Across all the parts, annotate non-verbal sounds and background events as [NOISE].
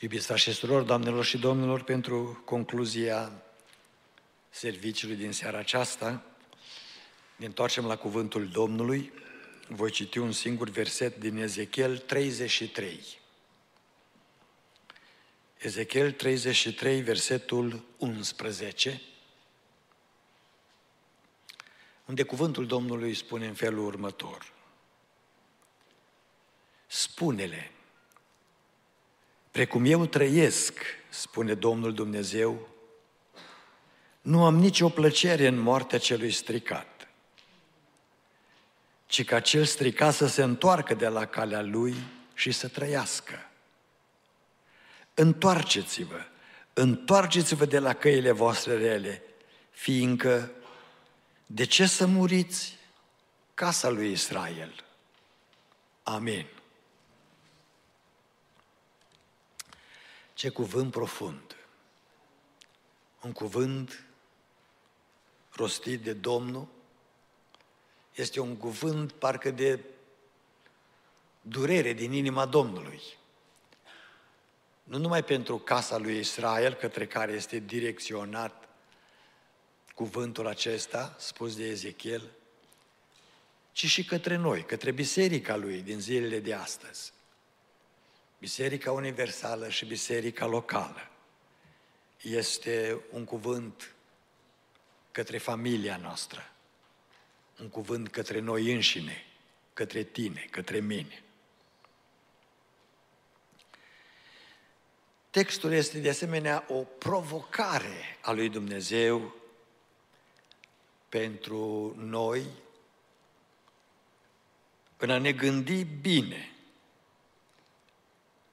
Iubiți frați și surori, doamnelor și domnilor, pentru concluzia serviciului din seara aceasta, ne întoarcem la cuvântul Domnului. Voi citi un singur verset din Ezechiel 33. Ezechiel 33, versetul 11, unde cuvântul Domnului spune în felul următor. Spune-le, Precum eu trăiesc, spune Domnul Dumnezeu, nu am nicio plăcere în moartea celui stricat, ci ca cel stricat să se întoarcă de la calea lui și să trăiască. Întoarceți-vă, întoarceți-vă de la căile voastre rele, fiindcă de ce să muriți casa lui Israel? Amin. Ce cuvânt profund! Un cuvânt rostit de Domnul este un cuvânt parcă de durere din inima Domnului. Nu numai pentru casa lui Israel, către care este direcționat cuvântul acesta, spus de Ezechiel, ci și către noi, către biserica lui din zilele de astăzi. Biserica Universală și Biserica Locală este un cuvânt către familia noastră, un cuvânt către noi înșine, către tine, către mine. Textul este de asemenea o provocare a lui Dumnezeu pentru noi în a ne gândi bine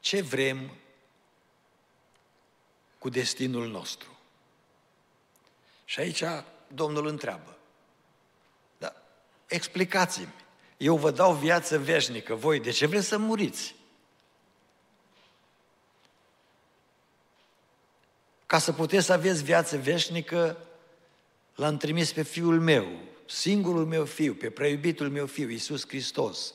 ce vrem cu destinul nostru. Și aici Domnul întreabă, da, explicați-mi, eu vă dau viață veșnică, voi de ce vreți să muriți? Ca să puteți să aveți viață veșnică, l-am trimis pe Fiul meu, singurul meu Fiu, pe preiubitul meu Fiu, Iisus Hristos,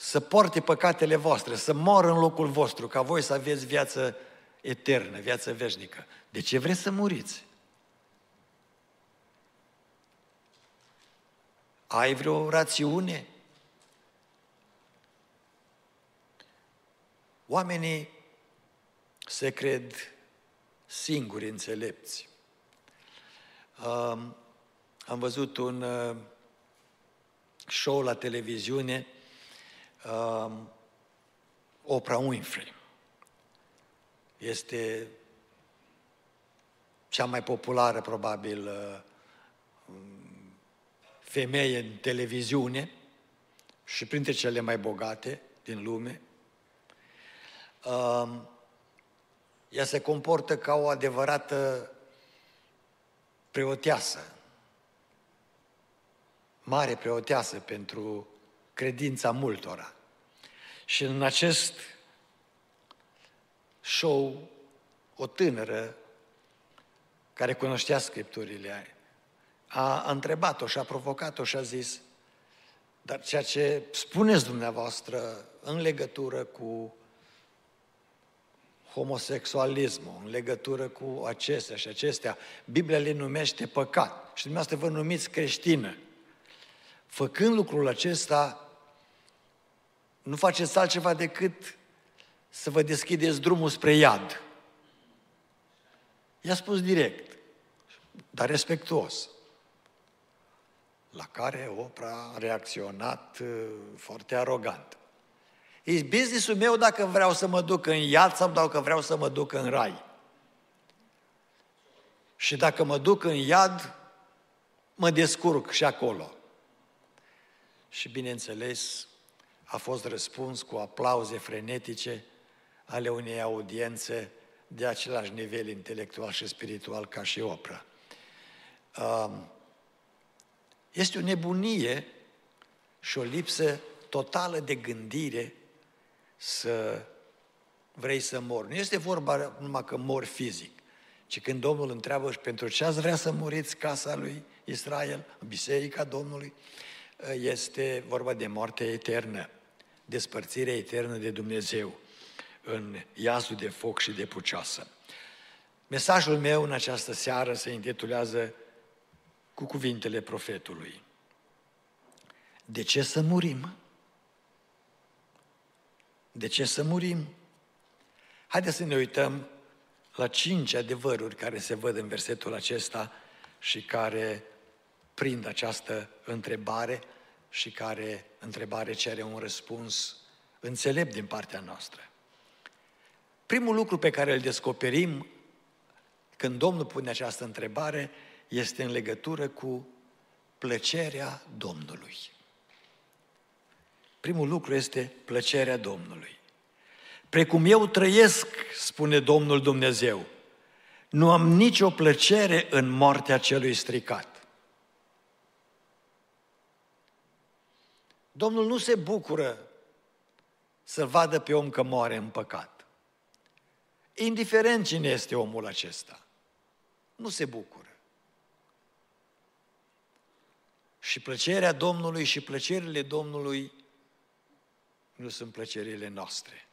să poarte păcatele voastre, să moară în locul vostru, ca voi să aveți viață eternă, viață veșnică. De ce vreți să muriți? Ai vreo rațiune? Oamenii se cred singuri înțelepți. Um, am văzut un uh, show la televiziune uh, Oprah Winfrey. Este cea mai populară, probabil, uh, femeie în televiziune și printre cele mai bogate din lume. Uh, ea se comportă ca o adevărată preoteasă, mare preoteasă pentru credința multora. Și în acest show, o tânără care cunoștea Scripturile a, a întrebat-o și a provocat-o și a zis, dar ceea ce spuneți dumneavoastră în legătură cu homosexualismul, în legătură cu acestea și acestea, Biblia le numește păcat și dumneavoastră vă numiți creștină. Făcând lucrul acesta, nu faceți altceva decât să vă deschideți drumul spre iad. I-a spus direct, dar respectuos. La care Opra a reacționat uh, foarte arogant. E businessul meu dacă vreau să mă duc în iad sau dacă vreau să mă duc în rai. Și dacă mă duc în iad, mă descurc și acolo. Și bineînțeles, a fost răspuns cu aplauze frenetice ale unei audiențe de același nivel intelectual și spiritual ca și opera. Um, este o nebunie și o lipsă totală de gândire să vrei să mori. Nu este vorba numai că mor fizic, ci când Domnul întreabă și pentru ce ați vrea să muriți casa lui Israel, biserica Domnului, este vorba de moarte eternă despărțirea eternă de Dumnezeu. în iazul de foc și de pucioasă. Mesajul meu în această seară se intitulează cu cuvintele profetului. De ce să murim? De ce să murim? Haideți să ne uităm la cinci adevăruri care se văd în versetul acesta și care prind această întrebare și care întrebare cere un răspuns înțelept din partea noastră. Primul lucru pe care îl descoperim când Domnul pune această întrebare este în legătură cu plăcerea Domnului. Primul lucru este plăcerea Domnului. Precum eu trăiesc, spune Domnul Dumnezeu, nu am nicio plăcere în moartea celui stricat. Domnul nu se bucură să vadă pe om că moare în păcat. Indiferent cine este omul acesta, nu se bucură. Și plăcerea Domnului și plăcerile Domnului nu sunt plăcerile noastre.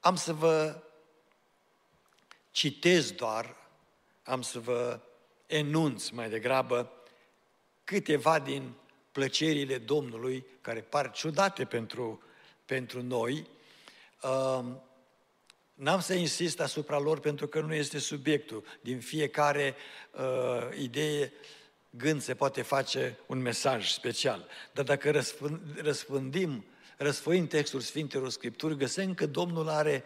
Am să vă citez doar, am să vă enunț mai degrabă câteva din plăcerile Domnului, care par ciudate pentru, pentru noi. Um, n-am să insist asupra lor pentru că nu este subiectul. Din fiecare uh, idee, gând se poate face un mesaj special. Dar dacă răspândim răsfăind textul Sfintelor Scripturi, găsim că Domnul are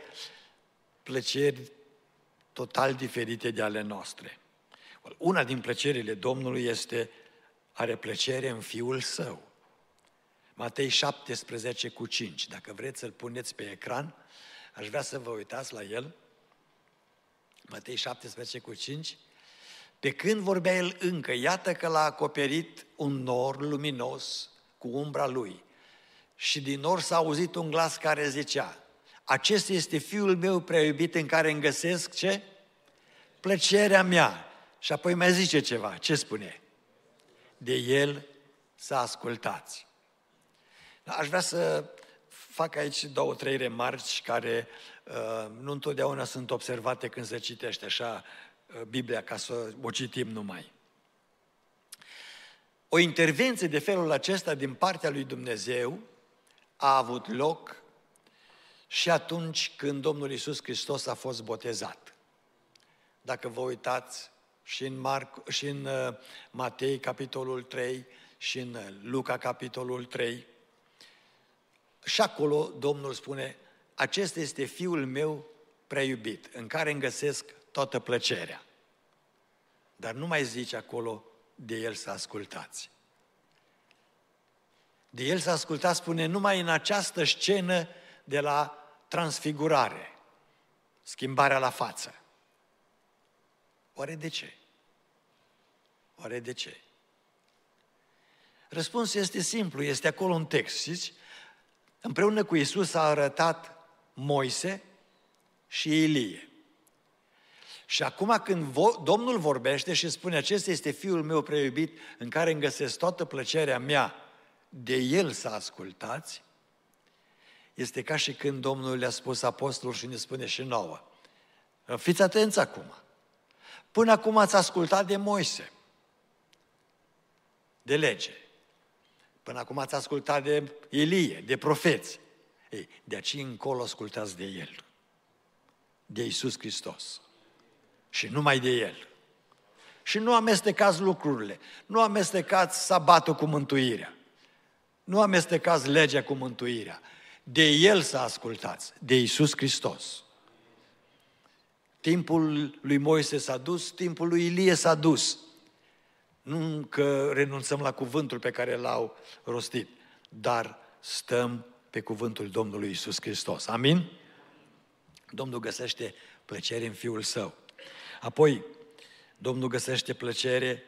plăceri total diferite de ale noastre. Una din plăcerile Domnului este, are plăcere în Fiul Său. Matei 17 cu 5. Dacă vreți să-l puneți pe ecran, aș vrea să vă uitați la el. Matei 17 cu 5. Pe când vorbea el încă, iată că l-a acoperit un nor luminos cu umbra lui și din nor s-a auzit un glas care zicea, acesta este fiul meu prea iubit în care îmi găsesc ce? Plăcerea mea. Și apoi mai zice ceva. Ce spune? De el să ascultați. Aș vrea să fac aici două, trei remarci care uh, nu întotdeauna sunt observate când se citește așa uh, Biblia ca să o citim numai. O intervenție de felul acesta din partea lui Dumnezeu a avut loc și atunci când Domnul Isus Hristos a fost botezat. Dacă vă uitați și în, Marc, și în uh, Matei, capitolul 3, și în uh, Luca, capitolul 3, și acolo Domnul spune, acesta este Fiul meu prea iubit, în care îmi găsesc toată plăcerea. Dar nu mai zice acolo de El să ascultați. De el s-a ascultat, spune, numai în această scenă de la transfigurare, schimbarea la față. Oare de ce? Oare de ce? Răspunsul este simplu, este acolo un text, știți? Împreună cu Isus a arătat Moise și Ilie. Și acum când Domnul vorbește și spune, acesta este Fiul meu preiubit în care îmi găsesc toată plăcerea mea, de El să ascultați, este ca și când Domnul le-a spus apostolul și ne spune și nouă. Fiți atenți acum. Până acum ați ascultat de Moise, de lege. Până acum ați ascultat de Ilie, de profeți. Ei, de aici încolo ascultați de El, de Isus Hristos. Și numai de El. Și nu amestecați lucrurile, nu amestecați sabatul cu mântuirea. Nu amestecați legea cu mântuirea. De El să ascultați, de Isus Hristos. Timpul lui Moise s-a dus, timpul lui Ilie s-a dus. Nu că renunțăm la cuvântul pe care l-au rostit, dar stăm pe cuvântul Domnului Isus Hristos. Amin? Domnul găsește plăcere în Fiul Său. Apoi, Domnul găsește plăcere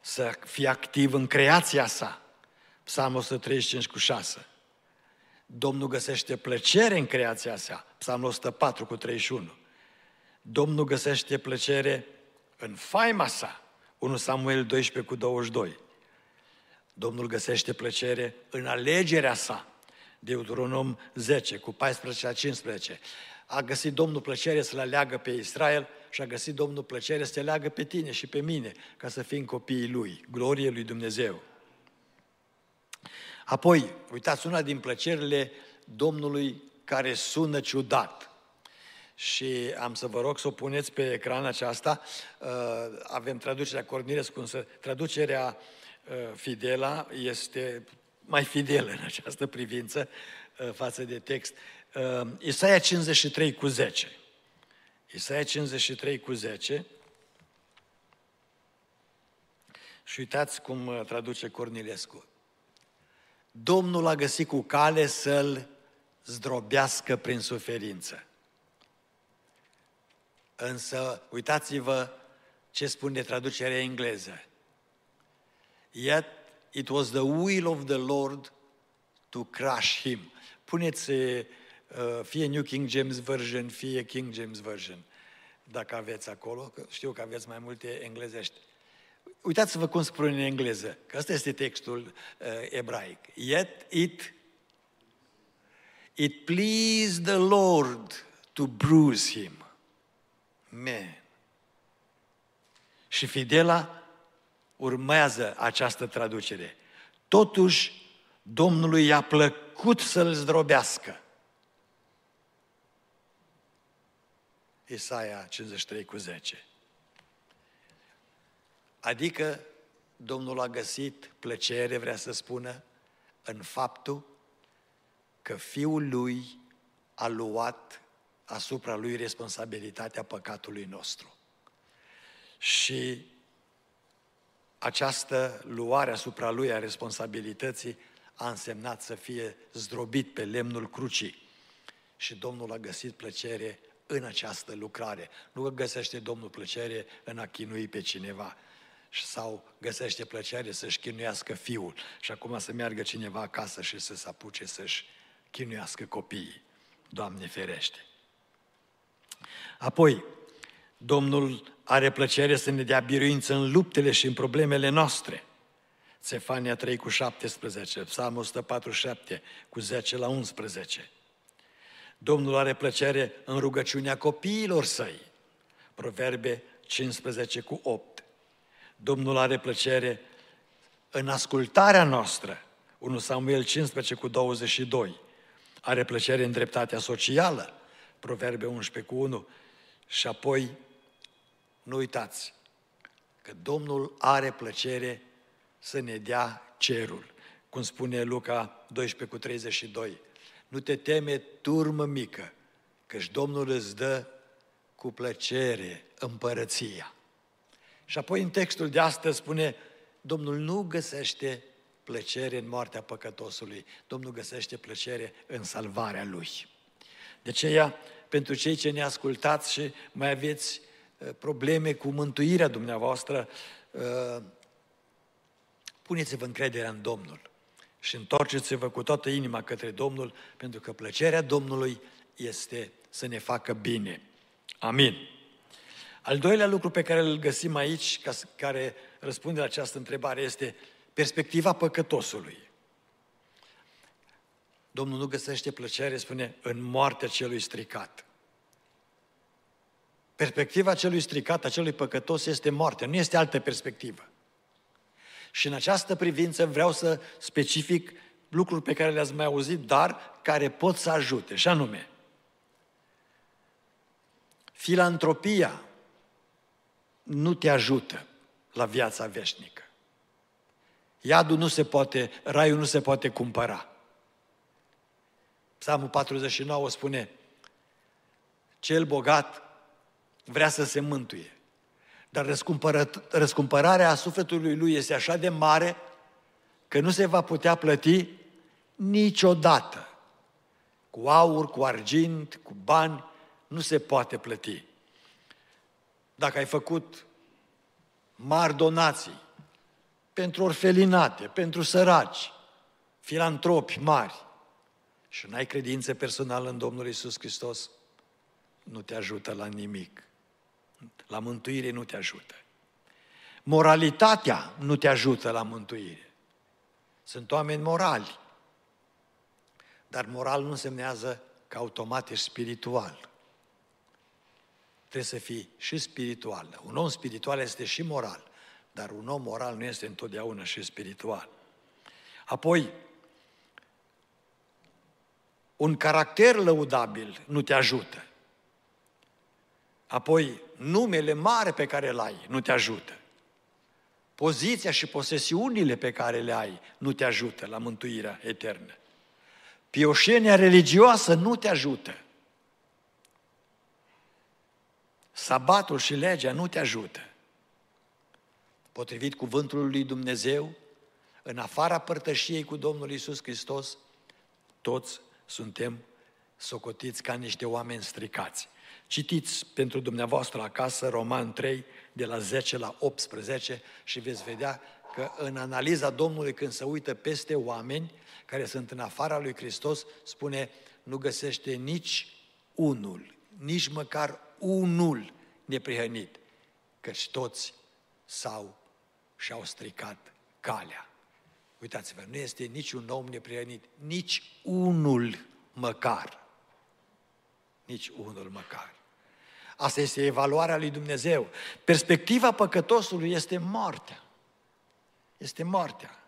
să fie activ în creația sa. Psalmul 135 cu 6. Domnul găsește plăcere în creația sa. Psalmul 104 cu 31. Domnul găsește plăcere în faima sa. 1 Samuel 12 cu 22. Domnul găsește plăcere în alegerea sa. Deuteronom 10, cu 14 la 15. A găsit Domnul plăcere să-l aleagă pe Israel și a găsit Domnul plăcere să te aleagă pe tine și pe mine, ca să fim copiii Lui, glorie Lui Dumnezeu. Apoi, uitați, una din plăcerile Domnului care sună ciudat. Și am să vă rog să o puneți pe ecran aceasta. Uh, avem traducerea Cornilescu, însă traducerea uh, Fidela este mai fidelă în această privință uh, față de text. Isaia 53 cu 10. Isaia 53 cu 10. Și uitați cum traduce Cornilescu. Domnul a găsit cu cale să-l zdrobească prin suferință. Însă, uitați-vă ce spune traducerea engleză. Yet it was the will of the Lord to crush him. Puneți uh, fie New King James Version, fie King James Version, dacă aveți acolo, că știu că aveți mai multe englezești. Uitați-vă cum spune în engleză, că ăsta este textul uh, ebraic. Yet it, it pleased the Lord to bruise him. Man. Și Fidela urmează această traducere. Totuși, Domnului i-a plăcut să-l zdrobească. Isaia 53 cu 10. Adică Domnul a găsit plăcere, vrea să spună, în faptul că Fiul Lui a luat asupra Lui responsabilitatea păcatului nostru. Și această luare asupra Lui a responsabilității a însemnat să fie zdrobit pe lemnul crucii. Și Domnul a găsit plăcere în această lucrare. Nu găsește Domnul plăcere în a chinui pe cineva, sau găsește plăcere să-și chinuiască fiul și acum să meargă cineva acasă și să se apuce să-și chinuiască copiii. Doamne ferește! Apoi, Domnul are plăcere să ne dea biruință în luptele și în problemele noastre. Sefania 3 cu 17, Psalmul 147 cu 10 la 11. Domnul are plăcere în rugăciunea copiilor săi. Proverbe 15 cu 8. Domnul are plăcere în ascultarea noastră. 1 Samuel 15 cu 22. Are plăcere în dreptatea socială. Proverbe 11 cu 1. Și apoi, nu uitați că Domnul are plăcere să ne dea cerul. Cum spune Luca 12 cu 32. Nu te teme, turmă mică, căci Domnul îți dă cu plăcere împărăția. Și apoi în textul de astăzi spune, Domnul nu găsește plăcere în moartea păcătosului, Domnul găsește plăcere în salvarea lui. De aceea, pentru cei ce ne ascultați și mai aveți uh, probleme cu mântuirea dumneavoastră, uh, puneți-vă încrederea în Domnul și întorceți-vă cu toată inima către Domnul, pentru că plăcerea Domnului este să ne facă bine. Amin. Al doilea lucru pe care îl găsim aici, care răspunde la această întrebare, este perspectiva păcătosului. Domnul nu găsește plăcere, spune, în moartea celui stricat. Perspectiva celui stricat, a celui păcătos, este moartea, nu este altă perspectivă. Și în această privință vreau să specific lucruri pe care le-ați mai auzit, dar care pot să ajute, și anume, filantropia nu te ajută la viața veșnică. Iadul nu se poate, raiul nu se poate cumpăra. Psalmul 49 spune, cel bogat vrea să se mântuie, dar răscumpărarea sufletului lui este așa de mare că nu se va putea plăti niciodată. Cu aur, cu argint, cu bani, nu se poate plăti. Dacă ai făcut mari donații pentru orfelinate, pentru săraci, filantropi mari și nu ai credință personală în Domnul Isus Hristos, nu te ajută la nimic. La mântuire nu te ajută. Moralitatea nu te ajută la mântuire. Sunt oameni morali. Dar moral nu însemnează că automat ești spiritual. Trebuie să fii și spiritual. Un om spiritual este și moral, dar un om moral nu este întotdeauna și spiritual. Apoi, un caracter lăudabil nu te ajută. Apoi, numele mare pe care îl ai nu te ajută. Poziția și posesiunile pe care le ai nu te ajută la mântuirea eternă. Pioșenia religioasă nu te ajută. Sabatul și legea nu te ajută. Potrivit cuvântului lui Dumnezeu, în afara părtășiei cu Domnul Isus Hristos, toți suntem socotiți ca niște oameni stricați. Citiți pentru dumneavoastră acasă Roman 3, de la 10 la 18 și veți vedea că în analiza Domnului când se uită peste oameni care sunt în afara lui Hristos, spune, nu găsește nici unul, nici măcar unul neprihănit, căci toți s-au și-au stricat calea. Uitați-vă, nu este niciun om neprihănit, nici unul măcar. Nici unul măcar. Asta este evaluarea lui Dumnezeu. Perspectiva păcătosului este moartea. Este moartea.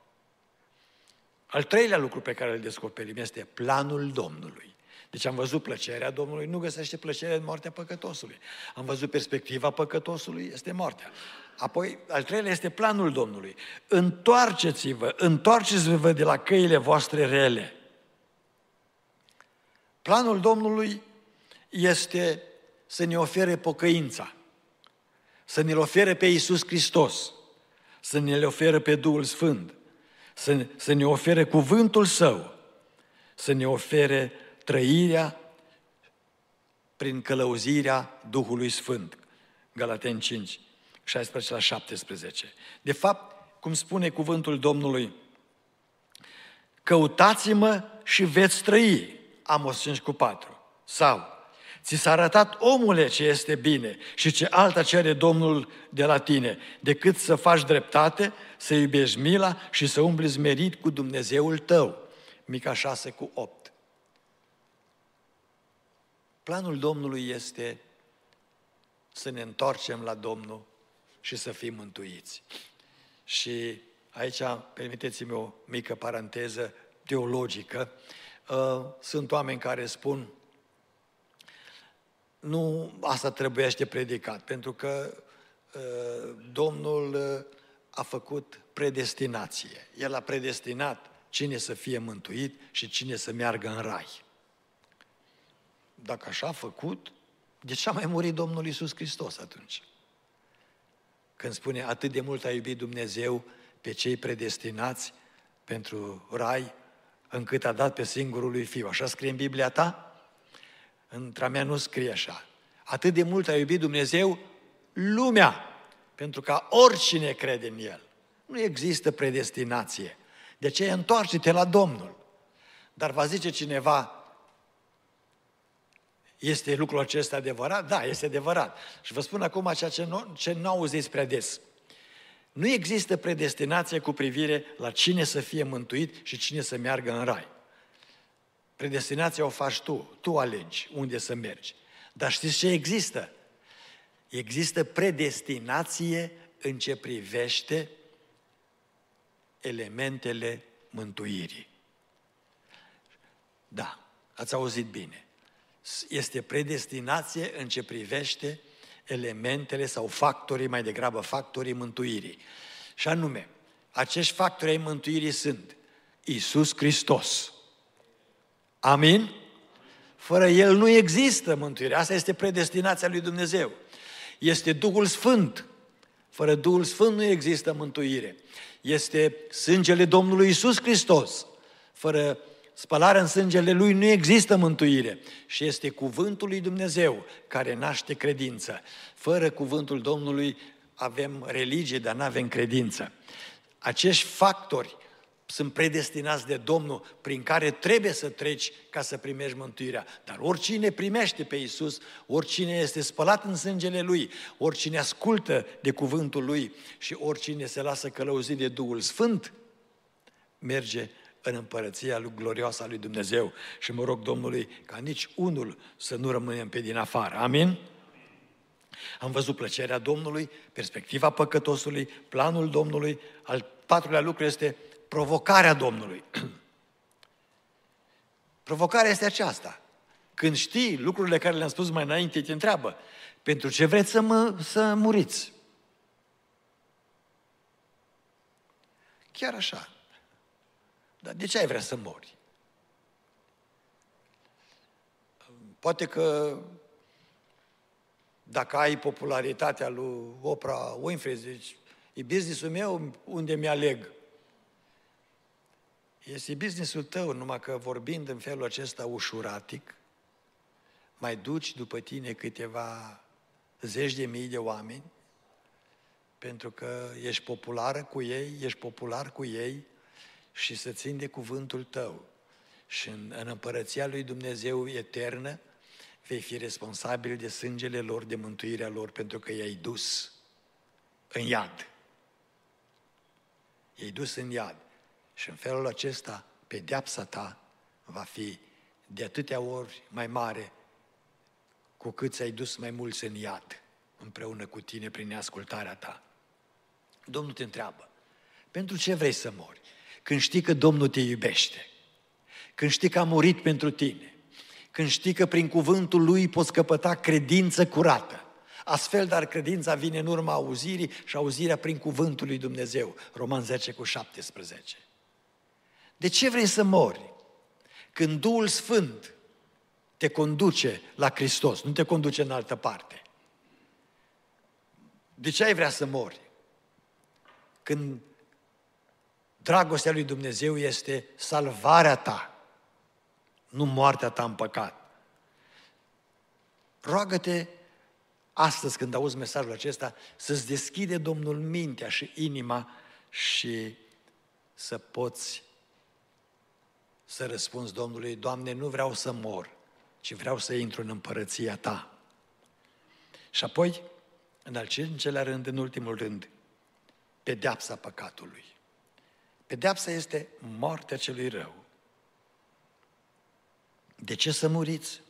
Al treilea lucru pe care îl descoperim este planul Domnului. Deci am văzut plăcerea Domnului, nu găsește plăcere în moartea păcătosului. Am văzut perspectiva păcătosului, este moartea. Apoi, al treilea este planul Domnului. Întoarceți-vă, întoarceți-vă de la căile voastre rele. Planul Domnului este să ne ofere pocăința, să ne-L ofere pe Iisus Hristos, să ne-L ofere pe Duhul Sfânt, să, să ne ofere cuvântul Său, să ne ofere trăirea prin călăuzirea Duhului Sfânt. Galaten 5, 16 la 17. De fapt, cum spune cuvântul Domnului, căutați-mă și veți trăi, Amos 5 cu 4. Sau, ți s-a arătat omule ce este bine și ce alta cere Domnul de la tine, decât să faci dreptate, să iubești mila și să umbli zmerit cu Dumnezeul tău. Mica 6 cu 8. Planul Domnului este să ne întoarcem la Domnul și să fim mântuiți. Și aici, permiteți-mi o mică paranteză teologică. Uh, sunt oameni care spun, nu asta trebuiește predicat, pentru că uh, Domnul uh, a făcut predestinație. El a predestinat cine să fie mântuit și cine să meargă în rai. Dacă așa a făcut, de ce a mai murit Domnul Isus Hristos atunci? Când spune atât de mult a iubit Dumnezeu pe cei predestinați pentru rai, încât a dat pe singurul lui Fiu. Așa scrie în Biblia ta? Între mea nu scrie așa. Atât de mult a iubit Dumnezeu lumea, pentru ca oricine crede în El. Nu există predestinație. De ce întoarce-te la Domnul. Dar va zice cineva, este lucrul acesta adevărat? Da, este adevărat. Și vă spun acum ceea ce nu, ce nu auziți prea des. Nu există predestinație cu privire la cine să fie mântuit și cine să meargă în rai. Predestinația o faci tu, tu alegi unde să mergi. Dar știți ce există? Există predestinație în ce privește elementele mântuirii. Da, ați auzit bine este predestinație în ce privește elementele sau factorii, mai degrabă factorii mântuirii. Și anume, acești factori ai mântuirii sunt Isus Hristos. Amin? Fără El nu există mântuire. Asta este predestinația lui Dumnezeu. Este Duhul Sfânt. Fără Duhul Sfânt nu există mântuire. Este sângele Domnului Isus Hristos. Fără Spălarea în sângele Lui nu există mântuire și este cuvântul lui Dumnezeu care naște credință. Fără cuvântul Domnului avem religie, dar nu avem credință. Acești factori sunt predestinați de Domnul prin care trebuie să treci ca să primești mântuirea. Dar oricine primește pe Isus, oricine este spălat în sângele Lui, oricine ascultă de cuvântul Lui și oricine se lasă călăuzit de Duhul Sfânt, merge în împărăția lui glorioasă a lui Dumnezeu. Și mă rog Domnului ca nici unul să nu rămânem pe din afară. Amin? Am văzut plăcerea Domnului, perspectiva păcătosului, planul Domnului. Al patrulea lucru este provocarea Domnului. [CLEARS THROAT] Provocarea este aceasta. Când știi lucrurile care le-am spus mai înainte, te întreabă, pentru ce vreți să, mă, să muriți? Chiar așa. Dar de ce ai vrea să mori? Poate că dacă ai popularitatea lui Oprah Winfrey, zici, e businessul meu unde mi-aleg. Este businessul tău, numai că vorbind în felul acesta ușuratic, mai duci după tine câteva zeci de mii de oameni, pentru că ești populară cu ei, ești popular cu ei și să țin de cuvântul tău. Și în, în împărăția lui Dumnezeu eternă vei fi responsabil de sângele lor, de mântuirea lor, pentru că i-ai dus în iad. I-ai dus în iad. Și în felul acesta, pedeapsa ta va fi de atâtea ori mai mare cu cât ți-ai dus mai mulți în iad împreună cu tine prin neascultarea ta. Domnul te întreabă, pentru ce vrei să mori? Când știi că Domnul te iubește, când știi că a murit pentru tine, când știi că prin cuvântul Lui poți căpăta credință curată. Astfel, dar credința vine în urma auzirii și auzirea prin cuvântul lui Dumnezeu. Roman 10 cu 17. De ce vrei să mori? Când Duhul Sfânt te conduce la Hristos, nu te conduce în altă parte. De ce ai vrea să mori? Când dragostea lui Dumnezeu este salvarea ta, nu moartea ta în păcat. Roagă-te astăzi când auzi mesajul acesta să-ți deschide Domnul mintea și inima și să poți să răspunzi Domnului, Doamne, nu vreau să mor, ci vreau să intru în împărăția Ta. Și apoi, în al cincelea rând, în ultimul rând, pedeapsa păcatului. Pedeapsa este moartea celui rău. De ce să muriți?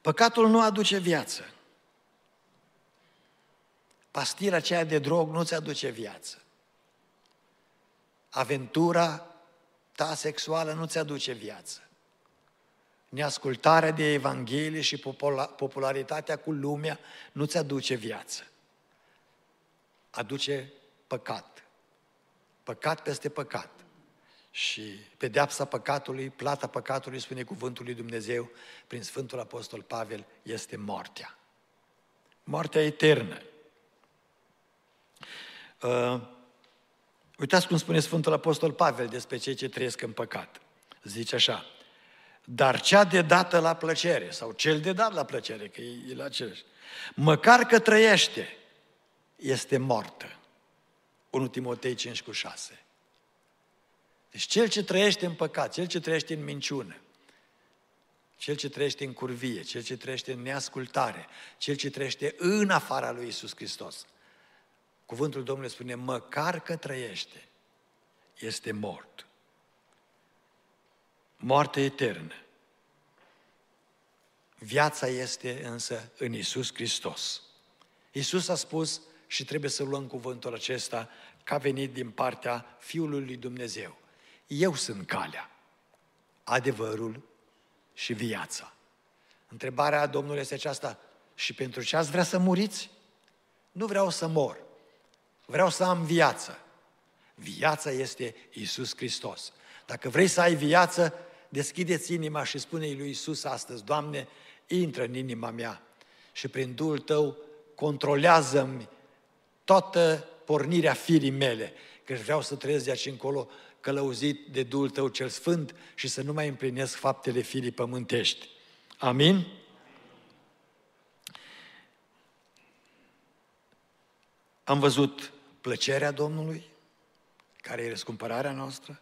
Păcatul nu aduce viață. Pastila aceea de drog nu ți aduce viață. Aventura ta sexuală nu ți aduce viață. Neascultarea de Evanghelie și popularitatea cu lumea nu ți aduce viață. Aduce păcat. Păcat peste păcat. Și pedeapsa păcatului, plata păcatului, spune cuvântul lui Dumnezeu, prin Sfântul Apostol Pavel, este moartea. Moartea eternă. Uh, uitați cum spune Sfântul Apostol Pavel despre cei ce trăiesc în păcat. Zice așa, dar cea de dată la plăcere, sau cel de dat la plăcere, că e, e la același, măcar că trăiește, este moartă. 1 Timotei 5 cu 6. Deci cel ce trăiește în păcat, cel ce trăiește în minciună, cel ce trăiește în curvie, cel ce trăiește în neascultare, cel ce trăiește în afara lui Isus Hristos. Cuvântul Domnului spune, măcar că trăiește, este mort. Moarte eternă. Viața este însă în Isus Hristos. Isus a spus și trebuie să luăm cuvântul acesta că a venit din partea Fiului lui Dumnezeu. Eu sunt calea, adevărul și viața. Întrebarea Domnului este aceasta, și pentru ce ați vrea să muriți? Nu vreau să mor, vreau să am viață. Viața este Isus Hristos. Dacă vrei să ai viață, deschideți inima și spune-i lui Isus astăzi, Doamne, intră în inima mea și prin Duhul Tău controlează-mi toată pornirea firii mele, că vreau să trăiesc de aici încolo călăuzit de Duhul Tău cel Sfânt și să nu mai împlinesc faptele firii pământești. Amin? Am văzut plăcerea Domnului, care e răscumpărarea noastră,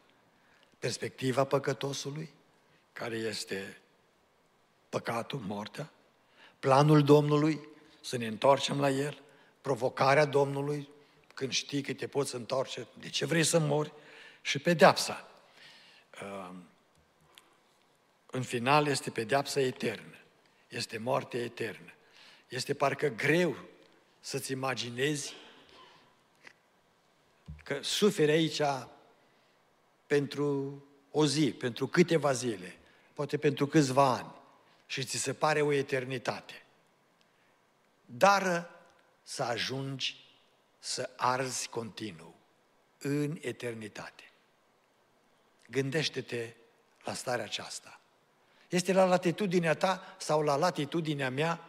perspectiva păcătosului, care este păcatul, moartea, planul Domnului, să ne întoarcem la El, provocarea Domnului, când știi că te poți întoarce, de ce vrei să mori? Și pedeapsa. Uh, în final este pedeapsa eternă. Este moartea eternă. Este parcă greu să-ți imaginezi că suferi aici pentru o zi, pentru câteva zile, poate pentru câțiva ani și ți se pare o eternitate. Dar să ajungi să arzi continuu în eternitate. Gândește-te la starea aceasta. Este la latitudinea ta sau la latitudinea mea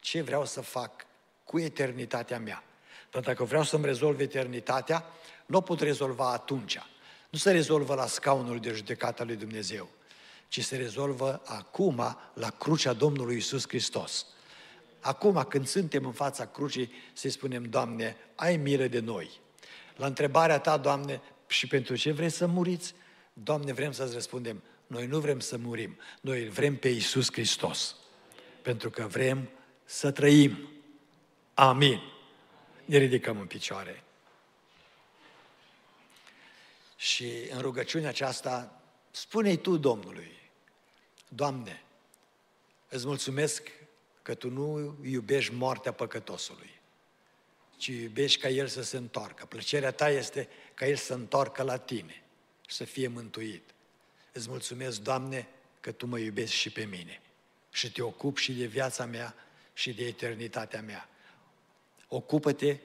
ce vreau să fac cu eternitatea mea. Dar dacă vreau să-mi rezolv eternitatea, nu o pot rezolva atunci. Nu se rezolvă la scaunul de judecată lui Dumnezeu, ci se rezolvă acum la crucea Domnului Isus Hristos. Acum, când suntem în fața crucii, să-i spunem, Doamne, ai milă de noi. La întrebarea ta, Doamne, și pentru ce vrei să muriți? Doamne, vrem să-ți răspundem, noi nu vrem să murim, noi vrem pe Isus Hristos. Pentru că vrem să trăim. Amin. Ne ridicăm în picioare. Și în rugăciunea aceasta, spune-i tu Domnului, Doamne, îți mulțumesc că Tu nu iubești moartea păcătosului, ci iubești ca El să se întoarcă. Plăcerea Ta este ca El să întoarcă la Tine și să fie mântuit. Îți mulțumesc, Doamne, că Tu mă iubești și pe mine și Te ocup și de viața mea și de eternitatea mea. Ocupă-te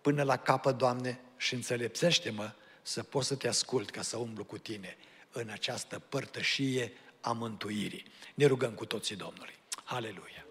până la capăt, Doamne, și înțelepțește-mă să pot să te ascult ca să umblu cu tine în această părtășie a mântuirii. Ne rugăm cu toții Domnului. Aleluia!